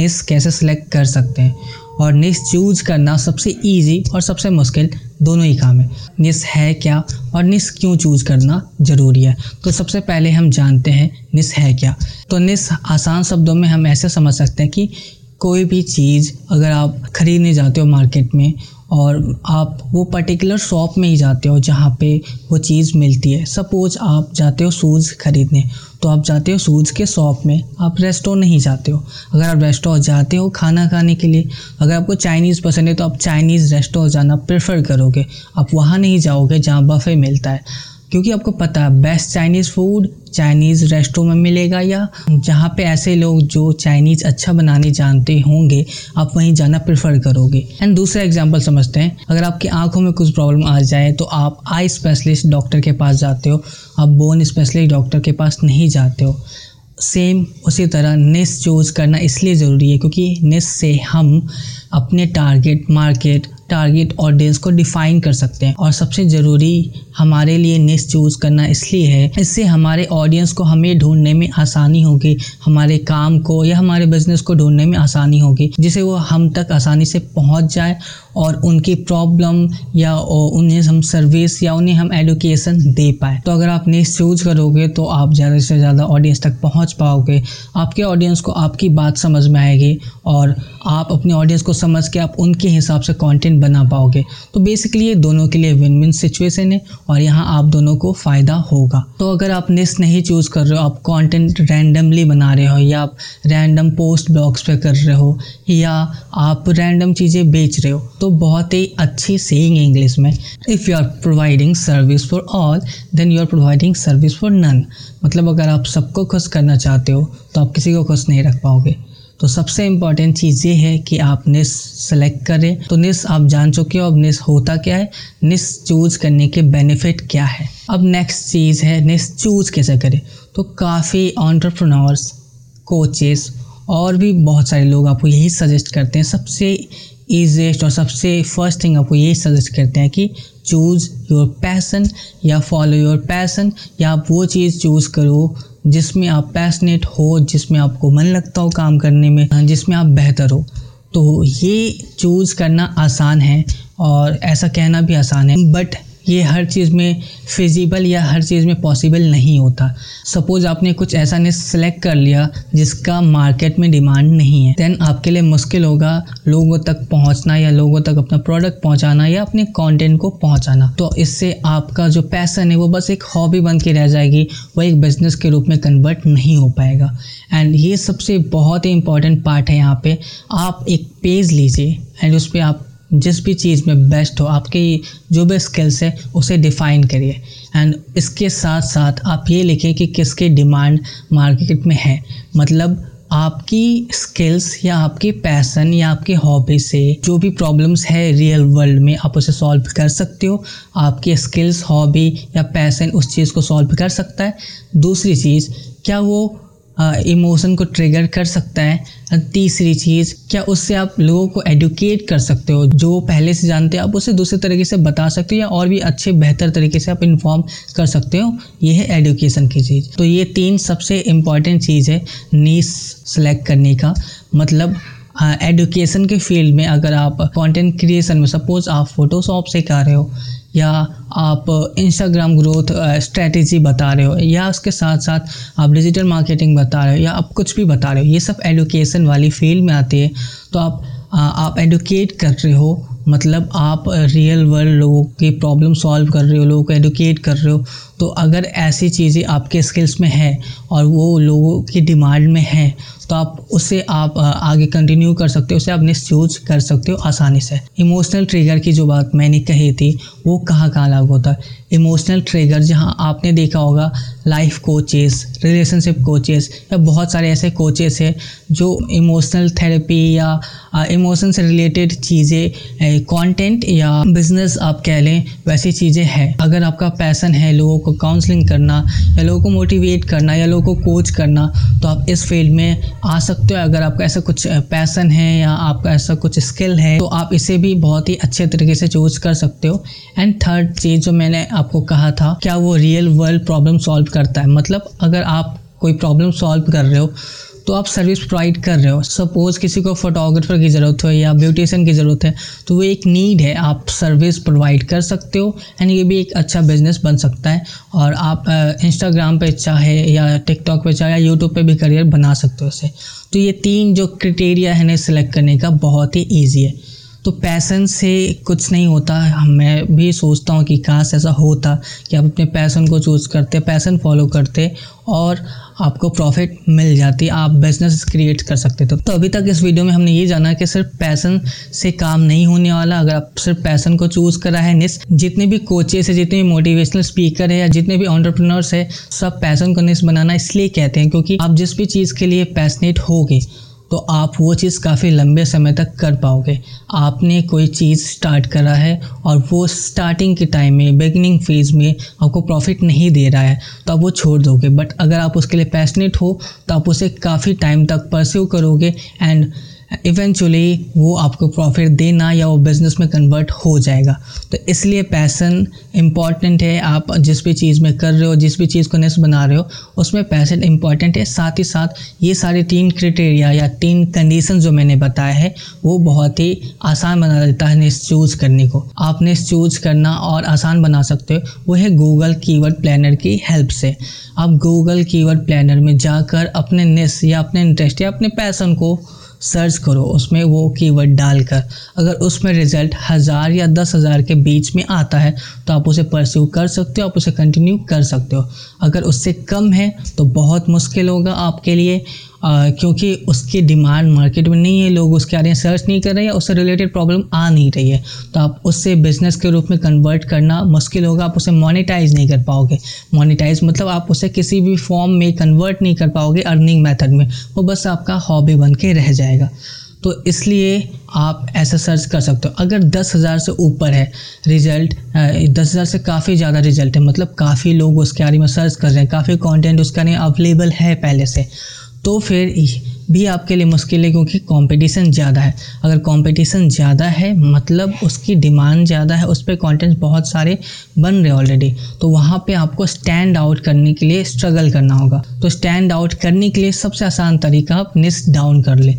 निस कैसे सिलेक्ट कर सकते हैं? और निस चूज़ करना सबसे इजी और सबसे मुश्किल दोनों ही काम है। निस है क्या? और निस क्यों चूज़ करना ज़रूरी है? तो सबसे पहले हम जानते हैं निस है क्या? तो निस आसान शब्दों में हम ऐसे समझ सकते हैं कि कोई भी चीज़ अगर आप ख़रीदने जाते हो मार्केट में और आप वो पर्टिकुलर शॉप में ही जाते हो जहाँ पे वो चीज़ मिलती है। सपोज़ आप जाते हो शूज़ ख़रीदने तो आप जाते हो शूज़ के शॉप में, आप रेस्टोर नहीं जाते हो। अगर आप रेस्टोर जाते हो खाना खाने के लिए, अगर आपको चाइनीज़ पसंद है तो आप चाइनीज़ रेस्टोर जाना प्रेफर करोगे। आप वहाँ नहीं जाओगे जहाँ बफ़े मिलता है। क्योंकि आपको पता है best Chinese food Chinese restaurant में मिलेगा या जहाँ पे ऐसे लोग जो चाइनीज़ अच्छा बनाने जानते होंगे, आप वहीं जाना प्रेफर करोगे। एंड दूसरा एग्जांपल समझते हैं, अगर आपकी आँखों में कुछ प्रॉब्लम आ जाए तो आप आई स्पेशलिस्ट डॉक्टर के पास जाते हो, आप बोन स्पेशलिस्ट डॉक्टर के पास नहीं जाते हो। सेम उसी तरह नेस चूज़ करना इसलिए ज़रूरी है, क्योंकि नेस से हम अपने टारगेट मार्केट टारगेट ऑडियंस को डिफाइन कर सकते हैं। और सबसे ज़रूरी हमारे लिए निश चूज़ करना इसलिए है, इससे हमारे ऑडियंस को हमें ढूँढने में आसानी होगी, हमारे काम को या हमारे बिज़नेस को ढूँढने में आसानी होगी जिसे वो हम तक आसानी से पहुँच जाए और उनकी प्रॉब्लम या उन्हें हम सर्विस या उन्हें हम एडुकेशन दे पाए। तो अगर आप निश चूज़ करोगे तो आप ज़्यादा से ज़्यादा ऑडियंस तक पहुँच पाओगे। आपके ऑडियंस को आपकी बात समझ में आएगी और आप अपने ऑडियंस को समझ के आप उनके हिसाब से कंटेंट बना पाओगे। तो बेसिकली ये दोनों के लिए विन विन सिचुएशन है और यहाँ आप दोनों को फ़ायदा होगा। तो अगर आप निस नहीं चूज़ कर रहे हो, आप कंटेंट रैंडमली बना रहे हो या आप रैंडम पोस्ट ब्लॉग्स पे कर रहे हो या आप रैंडम चीज़ें बेच रहे हो तो बहुत ही अच्छी सेइंग है इंग्लिश में if you are providing service for all then you are providing service for none मतलब अगर आप सबको खुश करना चाहते हो तो आप किसी को खुश नहीं रख पाओगे। तो सबसे इंपॉर्टेंट चीज़ ये है कि आप निस सेलेक्ट करें। तो निस आप जान चुके हो, अब निस होता क्या है? निस चूज़ करने के बेनिफिट क्या है? अब नेक्स्ट चीज़ है, निस चूज़ कैसे करें? तो काफ़ी ऑन्टरप्रनोर्स कोचेस और भी बहुत सारे लोग आपको यही सजेस्ट करते हैं। सबसे ईजिएस्ट और सबसे फ़र्स्ट थिंग आपको यही सजेस्ट करते हैं कि चूज़ योर पैसन या फॉलो योर पैसन या आप वो चीज़ चूज़ करो जिसमें आप पैसनेट हो, जिसमें आपको मन लगता हो काम करने में, जिसमें आप बेहतर हो। तो ये चूज़ करना आसान है और ऐसा कहना भी आसान है। बट ये हर चीज़ में फिजिबल या हर चीज़ में पॉसिबल नहीं होता। सपोज़ आपने कुछ ऐसा ने सेलेक्ट कर लिया जिसका मार्केट में डिमांड नहीं है। देन आपके लिए मुश्किल होगा लोगों तक पहुँचना या लोगों तक अपना प्रोडक्ट पहुंचाना या अपने कंटेंट को पहुंचाना। तो इससे आपका जो पैसन है वो बस एक हॉबी बन के रह जाएगी, वो एक बिज़नेस के रूप में कन्वर्ट नहीं हो पाएगा। एंड ये सबसे बहुत ही इंपॉर्टेंट पार्ट है यहाँ पे। आप एक पेज लीजिए एंड उस पर आप जिस भी चीज़ में बेस्ट हो, आपके जो भी स्किल्स है, उसे डिफ़ाइन करिए। एंड इसके साथ साथ आप ये लिखें कि किसकी डिमांड मार्केट में है। मतलब आपकी स्किल्स या आपके पैसन या आपके हॉबी से जो भी प्रॉब्लम्स है रियल वर्ल्ड में, आप उसे सॉल्व कर सकते हो। आपकी स्किल्स हॉबी या पैसन उस चीज़ को सॉल्व कर सकता है। दूसरी चीज़, क्या वो इमोशन को ट्रिगर कर सकता है। तीसरी चीज़, क्या उससे आप लोगों को एडुकेट कर सकते हो? जो पहले से जानते हैं, आप उसे दूसरे तरीके से बता सकते हो या और भी अच्छे, बेहतर तरीके से आप इन्फॉर्म कर सकते हो। ये है एडुकेशन की चीज़। तो ये तीन सबसे इंपॉर्टेंट चीज़ है नीस सेलेक्ट करने का। मतलब एडुकेशन के फ़ील्ड में अगर आप कंटेंट क्रिएशन में सपोज़ आप फोटोशॉप से कर रहे हो या आप इंस्टाग्राम ग्रोथ स्ट्रेटजी बता रहे हो या उसके साथ साथ आप डिजिटल मार्केटिंग बता रहे हो या आप कुछ भी बता रहे हो, ये सब एडुकेशन वाली फ़ील्ड में आती है। तो आप आप एडुकेट कर रहे हो मतलब आप रियल वर्ल्ड लोगों की प्रॉब्लम सॉल्व कर रहे हो, लोगों को एडुकेट कर रहे हो तो अगर ऐसी चीज़ें आपके स्किल्स में है और वो लोगों की डिमांड में है तो आप उससे आप आगे कंटिन्यू कर सकते हो, उसे आप मिसयूज कर सकते हो आसानी से। इमोशनल ट्रिगर की जो बात मैंने कही थी, वो कहाँ कहाँ लागू होता है? इमोशनल ट्रिगर जहाँ आपने देखा होगा लाइफ कोचेस रिलेशनशिप कोचेस या बहुत सारे ऐसे कोचेस हैं जो इमोशनल थेरेपी या इमोशन से रिलेटेड चीज़ें कंटेंट या बिज़नेस आप कह लें, वैसी चीज़ें हैं। अगर आपका पैसन है, लोगों को काउंसलिंग करना, या लोगों को मोटिवेट करना, या लोगों को कोच करना तो आप इस फ़ील्ड में आ सकते हो। अगर आपका ऐसा कुछ पैसन है, या आपका ऐसा कुछ स्किल है तो आप इसे भी बहुत ही अच्छे तरीके से चूज़ कर सकते हो। एंड थर्ड चीज़ जो मैंने आपको कहा था, क्या वो रियल वर्ल्ड प्रॉब्लम सॉल्व करता है? मतलब अगर आप कोई प्रॉब्लम सॉल्व कर रहे हो तो आप सर्विस प्रोवाइड कर रहे हो। सपोज़ किसी को फोटोग्राफर की ज़रूरत हो या ब्यूटिशन की ज़रूरत है तो वो एक नीड है। आप सर्विस प्रोवाइड कर सकते हो एंड ये भी एक अच्छा बिज़नेस बन सकता है। और आप इंस्टाग्राम पे चाहे या टिकटॉक पे चाहे या यूट्यूब पे भी करियर बना सकते हो इसे। तो ये तीन जो क्रिटेरिया है ना सेलेक्ट करने का बहुत ही ईजी है। तो पैसन से कुछ नहीं होता। मैं भी सोचता हूँ कि काश ऐसा होता कि आप अपने पैसन को चूज़ करते पैसन फॉलो करते और आपको प्रॉफिट मिल जाती, आप बिज़नेस क्रिएट कर सकते। थे तो अभी तक इस वीडियो में हमने ये जाना कि सिर्फ़ पैसन से काम नहीं होने वाला। अगर आप सिर्फ़ पैसन को चूज़ करा है, निस, जितने भी कोचेस है, जितने भी मोटिवेशनल स्पीकर है या जितने भी ऑन्टरप्रनर्स है, सब पैसन को निस बनाना इसलिए कहते हैं क्योंकि आप जिस भी चीज़ के लिए पैसनेट होगे तो आप वो चीज़ काफ़ी लंबे समय तक कर पाओगे। आपने कोई चीज़ स्टार्ट करा है और वो स्टार्टिंग के टाइम में बिगनिंग फ़ेज़ में आपको प्रॉफिट नहीं दे रहा है तो आप वो छोड़ दोगे। बट अगर आप उसके लिए पैशनेट हो तो आप उसे काफ़ी टाइम तक परस्यू करोगे एंड इवेंचुअली वो आपको प्रॉफिट देना या वो बिज़नेस में कन्वर्ट हो जाएगा। तो इसलिए पैसन इंपॉर्टेंट है। आप जिस भी चीज़ में कर रहे हो, जिस भी चीज़ को नेस बना रहे हो, उसमें पैसन इंपॉर्टेंट है। साथ ही साथ ये सारे तीन क्रिटेरिया या तीन कंडीशन जो मैंने बताया है, वो बहुत ही आसान बना देता है नेस चूज़ करने को। आप नेस चूज़ करना और आसान बना सकते हो, वो है गूगल कीवर्ड प्लानर की हेल्प से। आप गूगल कीवर्ड प्लानर में जाकर अपने नेस या अपने इंटरेस्ट या अपने पैसन को सर्च करो, उसमें वो कीवर्ड डालकर। अगर उसमें रिज़ल्ट हज़ार या दस हज़ार के बीच में आता है तो आप उसे परस्यू कर सकते हो, आप उसे कंटिन्यू कर सकते हो। अगर उससे कम है तो बहुत मुश्किल होगा आपके लिए। क्योंकि उसकी डिमांड मार्केट में नहीं है, लोग उसके बारे में सर्च नहीं कर रहे हैं, उससे रिलेटेड प्रॉब्लम आ नहीं रही है। तो आप उससे बिज़नेस के रूप में कन्वर्ट करना मुश्किल होगा, आप उसे मोनिटाइज नहीं कर पाओगे। मोनिटाइज मतलब आप उसे किसी भी फॉर्म में कन्वर्ट नहीं कर पाओगे अर्निंग मेथड में, वो बस आपका हॉबी बन के रह जाएगा। तो इसलिए आप ऐसा सर्च कर सकते हो। अगर दस हज़ार से ऊपर है रिज़ल्ट दस हज़ार से काफ़ी ज़्यादा रिज़ल्ट है मतलब काफ़ी लोग उसके बारे में सर्च कर रहे हैं, काफ़ी कंटेंट उसका नहीं अवेलेबल है पहले से। तो फिर भी आपके लिए मुश्किल है क्योंकि कंपटीशन ज़्यादा है। अगर कंपटीशन ज़्यादा है मतलब उसकी डिमांड ज़्यादा है, उस पर कॉन्टेंट बहुत सारे बन रहे ऑलरेडी तो वहाँ पे आपको स्टैंड आउट करने के लिए स्ट्रगल करना होगा। तो स्टैंड आउट करने के लिए सबसे आसान तरीका आप निस डाउन कर ले।